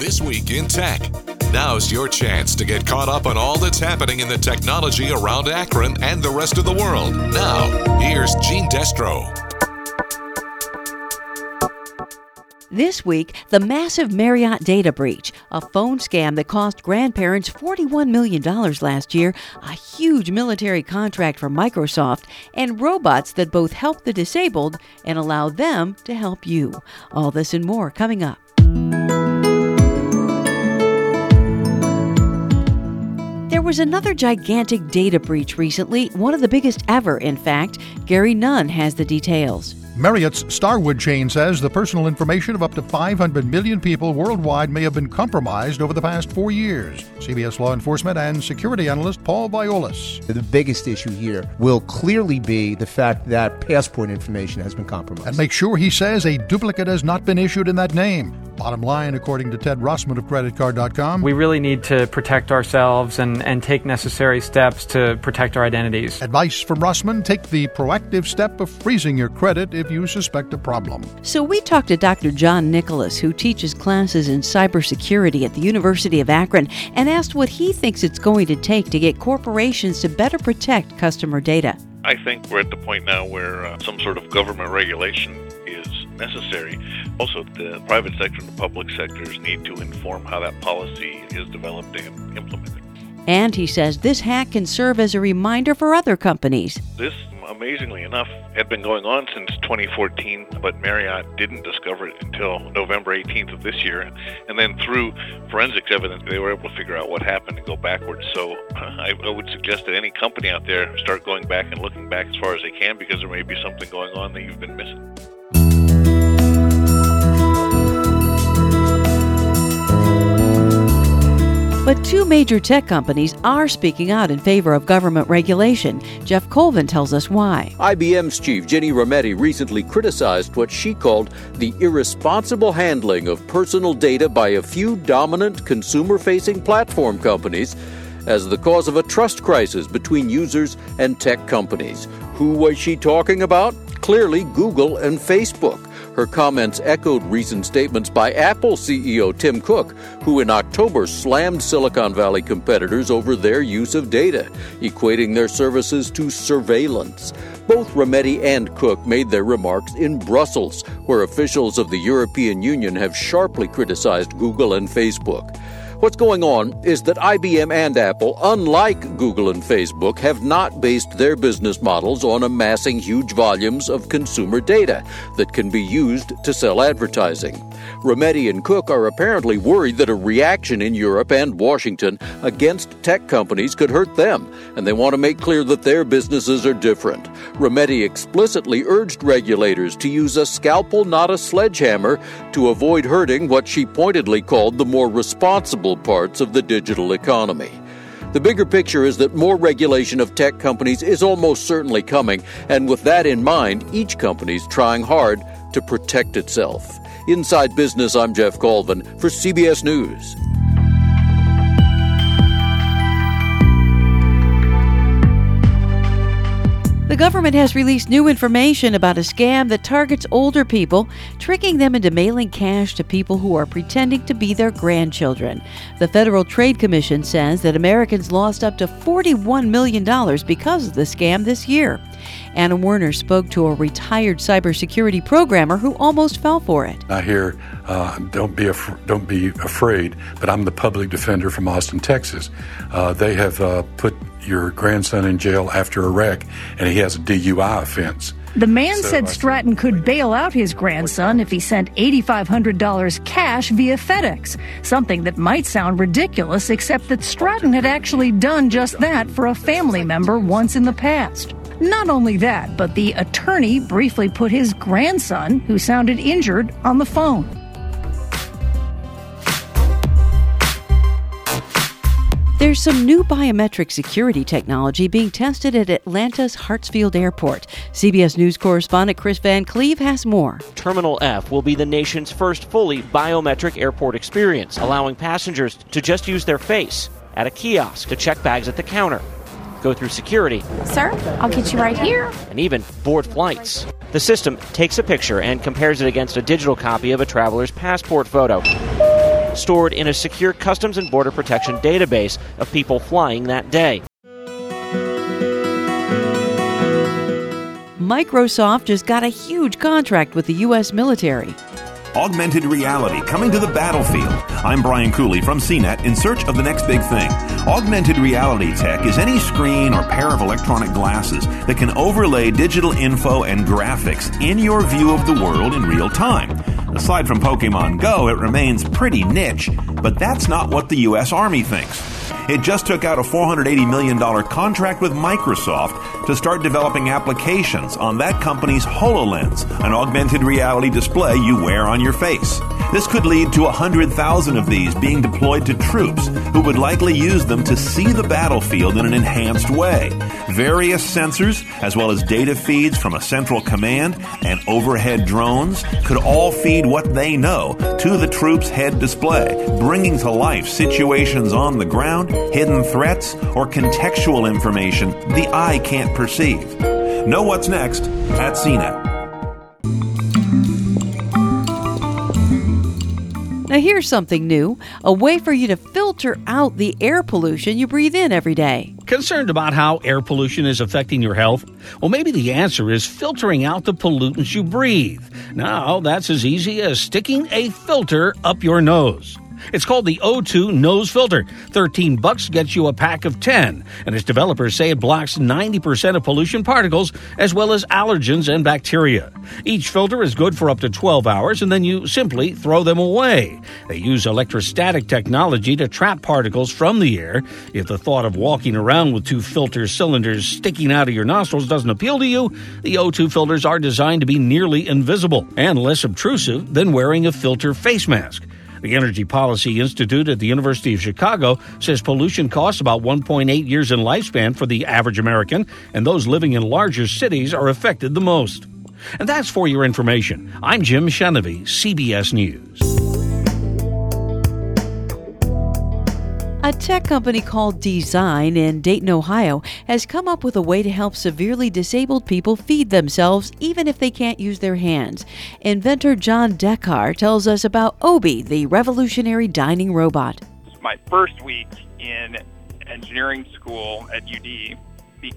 This Week in Tech. Now's your chance to get caught up on all that's happening in the technology around Akron and the rest of the world. Now, here's Gene Destro. This week, the massive Marriott data breach, a phone scam that cost grandparents $41 million last year, a huge military contract for Microsoft, and robots that both help the disabled and allow them to help you. All this and more coming up. Was another gigantic data breach recently, one of the biggest ever, in fact. Gary Nunn has the details. Marriott's Starwood chain says the personal information of up to 500 million people worldwide may have been compromised over the past four years. CBS law enforcement and security analyst Paul Viollis. The biggest issue here will clearly be the fact that passport information has been compromised. And make sure, he says, a duplicate has not been issued in that name. Bottom line, according to Ted Rossman of CreditCard.com, we really need to protect ourselves and, and take necessary steps to protect our identities. Advice from Rossman take the proactive step of freezing your credit if you suspect a problem. So we talked to Dr. John Nicholas, who teaches classes in cybersecurity at the University of Akron, and asked what he thinks it's going to take to get corporations to better protect customer data. I think we're at the point now where uh, some sort of government regulation is necessary. Also, the private sector and the public sectors need to inform how that policy is developed and implemented. And he says this hack can serve as a reminder for other companies. This, amazingly enough, had been going on since 2014, but Marriott didn't discover it until November 18th of this year. And then through forensics evidence, they were able to figure out what happened and go backwards. So I, I would suggest that any company out there start going back and looking back as far as they can because there may be something going on that you've been missing. But two major tech companies are speaking out in favor of government regulation. Geoff Colvin tells us why. IBM's chief, Ginni Rometty, recently criticized what she called the irresponsible handling of personal data by a few dominant consumer facing platform companies as the cause of a trust crisis between users and tech companies. Who was she talking about? Clearly, Google and Facebook. Her comments echoed recent statements by Apple CEO Tim Cook, who in October slammed Silicon Valley competitors over their use of data, equating their services to surveillance. Both Rometty and Cook made their remarks in Brussels, where officials of the European Union have sharply criticized Google and Facebook. What's going on is that IBM and Apple, unlike Google and Facebook, have not based their business models on amassing huge volumes of consumer data that can be used to sell advertising. Rometty and Cook are apparently worried that a reaction in Europe and Washington against tech companies could hurt them, and they want to make clear that their businesses are different. Rometty explicitly urged regulators to use a scalpel, not a sledgehammer, to avoid hurting what she pointedly called the more responsible parts of the digital economy. The bigger picture is that more regulation of tech companies is almost certainly coming, and with that in mind, each company is trying hard to protect itself. Inside Business, I'm Geoff Colvin for CBS News. The government has released new information about a scam that targets older people, tricking them into mailing cash to people who are pretending to be their grandchildren. The Federal Trade Commission says that Americans lost up to $41 million because of the scam this year. Anna Werner spoke to a retired cybersecurity programmer who almost fell for it. I hear, uh, "Don't be af- don't be afraid," but I'm the public defender from Austin, Texas. Uh, they have uh, put your grandson in jail after a wreck, and he has a DUI offense. The man so said Stratton could bail out his grandson if he sent $8,500 cash via FedEx, something that might sound ridiculous, except that Stratton had actually done just that for a family member once in the past. Not only that, but the attorney briefly put his grandson, who sounded injured, on the phone. There's some new biometric security technology being tested at Atlanta's Hartsfield Airport. CBS News correspondent Chris Van Cleave has more. Terminal F will be the nation's first fully biometric airport experience, allowing passengers to just use their face at a kiosk to check bags at the counter, go through security. Sir, I'll get you right here. And even board flights. The system takes a picture and compares it against a digital copy of a traveler's passport photo. stored in a secure Customs and Border Protection database of people flying that day. Microsoft just got a huge contract with the U.S. military. Augmented reality coming to the battlefield. I'm Brian Cooley from CNET in search of the next big thing. Augmented reality tech is any screen or pair of electronic glasses that can overlay digital info and graphics in your view of the world in real time. Aside from Pokemon Go, it remains pretty niche, but that's not what the U.S. Army thinks. It just took out a $480 million contract with Microsoft to start developing applications on that company's HoloLens, an augmented reality display you wear on your face. This could lead to 100,000 of these being deployed to troops who would likely use them to see the battlefield in an enhanced way. Various sensors, as well as data feeds from a central command and overhead drones, could all feed what they know to the troops' head display, bringing to life situations on the ground, hidden threats, or contextual information the eye can't perceive. Know what's next at CNET. Here's something new a way for you to filter out the air pollution you breathe in every day. Concerned about how air pollution is affecting your health? Well, maybe the answer is filtering out the pollutants you breathe. Now, that's as easy as sticking a filter up your nose. It's called the O2 nose filter. 13 bucks gets you a pack of 10, and its developers say it blocks 90% of pollution particles as well as allergens and bacteria. Each filter is good for up to 12 hours and then you simply throw them away. They use electrostatic technology to trap particles from the air. If the thought of walking around with two filter cylinders sticking out of your nostrils doesn't appeal to you, the O2 filters are designed to be nearly invisible and less obtrusive than wearing a filter face mask. The Energy Policy Institute at the University of Chicago says pollution costs about 1.8 years in lifespan for the average American, and those living in larger cities are affected the most. And that's for your information. I'm Jim Chenevey, CBS News. A tech company called DESIN in Dayton, Ohio, has come up with a way to help severely disabled people feed themselves even if they can't use their hands. Inventor Jon Dekar tells us about Obi, the revolutionary dining robot. My first week in engineering school at UD,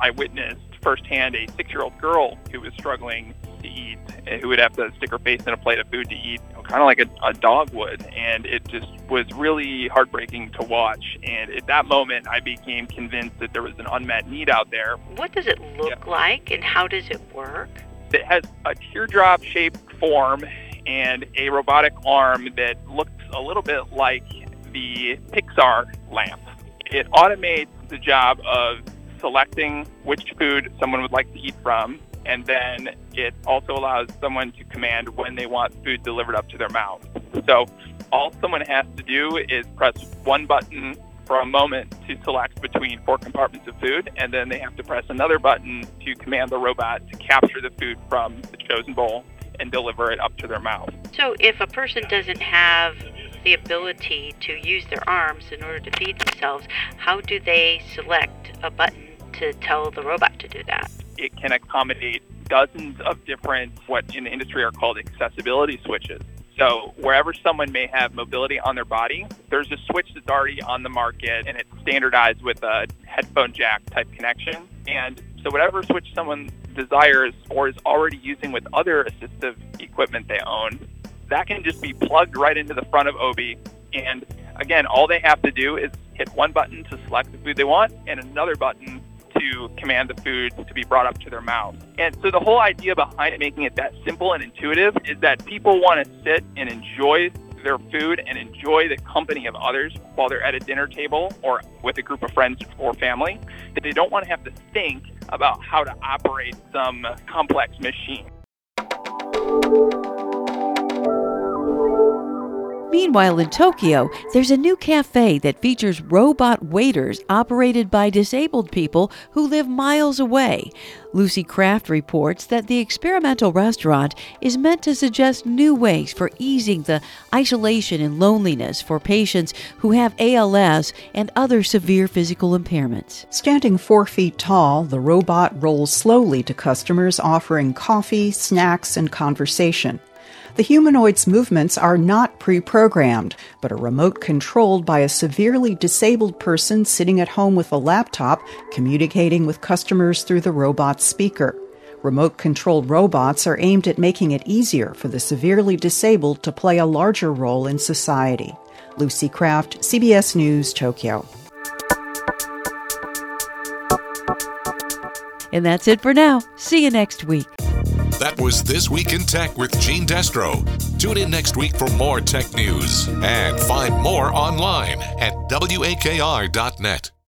I witnessed firsthand a six year old girl who was struggling to eat, who would have to stick her face in a plate of food to eat, kind of like a, a dog would. And it just was really heartbreaking to watch. And at that moment, I became convinced that there was an unmet need out there. What does it look yeah. like and how does it work? It has a teardrop shaped form and a robotic arm that looks a little bit like the Pixar lamp. It automates the job of selecting which food someone would like to eat from, and then it also allows someone to command when they want food delivered up to their mouth. So all someone has to do is press one button for a moment to select between four compartments of food, and then they have to press another button to command the robot to capture the food from the chosen bowl and deliver it up to their mouth. So if a person doesn't have the ability to use their arms in order to feed themselves, how do they select a button to tell the robot to do that? It can accommodate dozens of different, what in the industry are called accessibility switches. So wherever someone may have mobility on their body, there's a switch that's already on the market and it's standardized with a headphone jack type connection. And so whatever switch someone desires or is already using with other assistive equipment they own, that can just be plugged right into the front of Obi. And again, all they have to do is hit one button to select the food they want and another button to command the food to be brought up to their mouth. And so the whole idea behind making it that simple and intuitive is that people want to sit and enjoy their food and enjoy the company of others while they're at a dinner table or with a group of friends or family. That they don't want to have to think about how to operate some complex machine. Meanwhile, in Tokyo, there's a new cafe that features robot waiters operated by disabled people who live miles away. Lucy Craft reports that the experimental restaurant is meant to suggest new ways for easing the isolation and loneliness for patients who have ALS and other severe physical impairments. Standing four feet tall, the robot rolls slowly to customers offering coffee, snacks, and conversation. The humanoid's movements are not pre programmed, but are remote controlled by a severely disabled person sitting at home with a laptop, communicating with customers through the robot's speaker. Remote controlled robots are aimed at making it easier for the severely disabled to play a larger role in society. Lucy Craft, CBS News, Tokyo. And that's it for now. See you next week. That was This Week in Tech with Gene Destro. Tune in next week for more tech news and find more online at WAKR.net.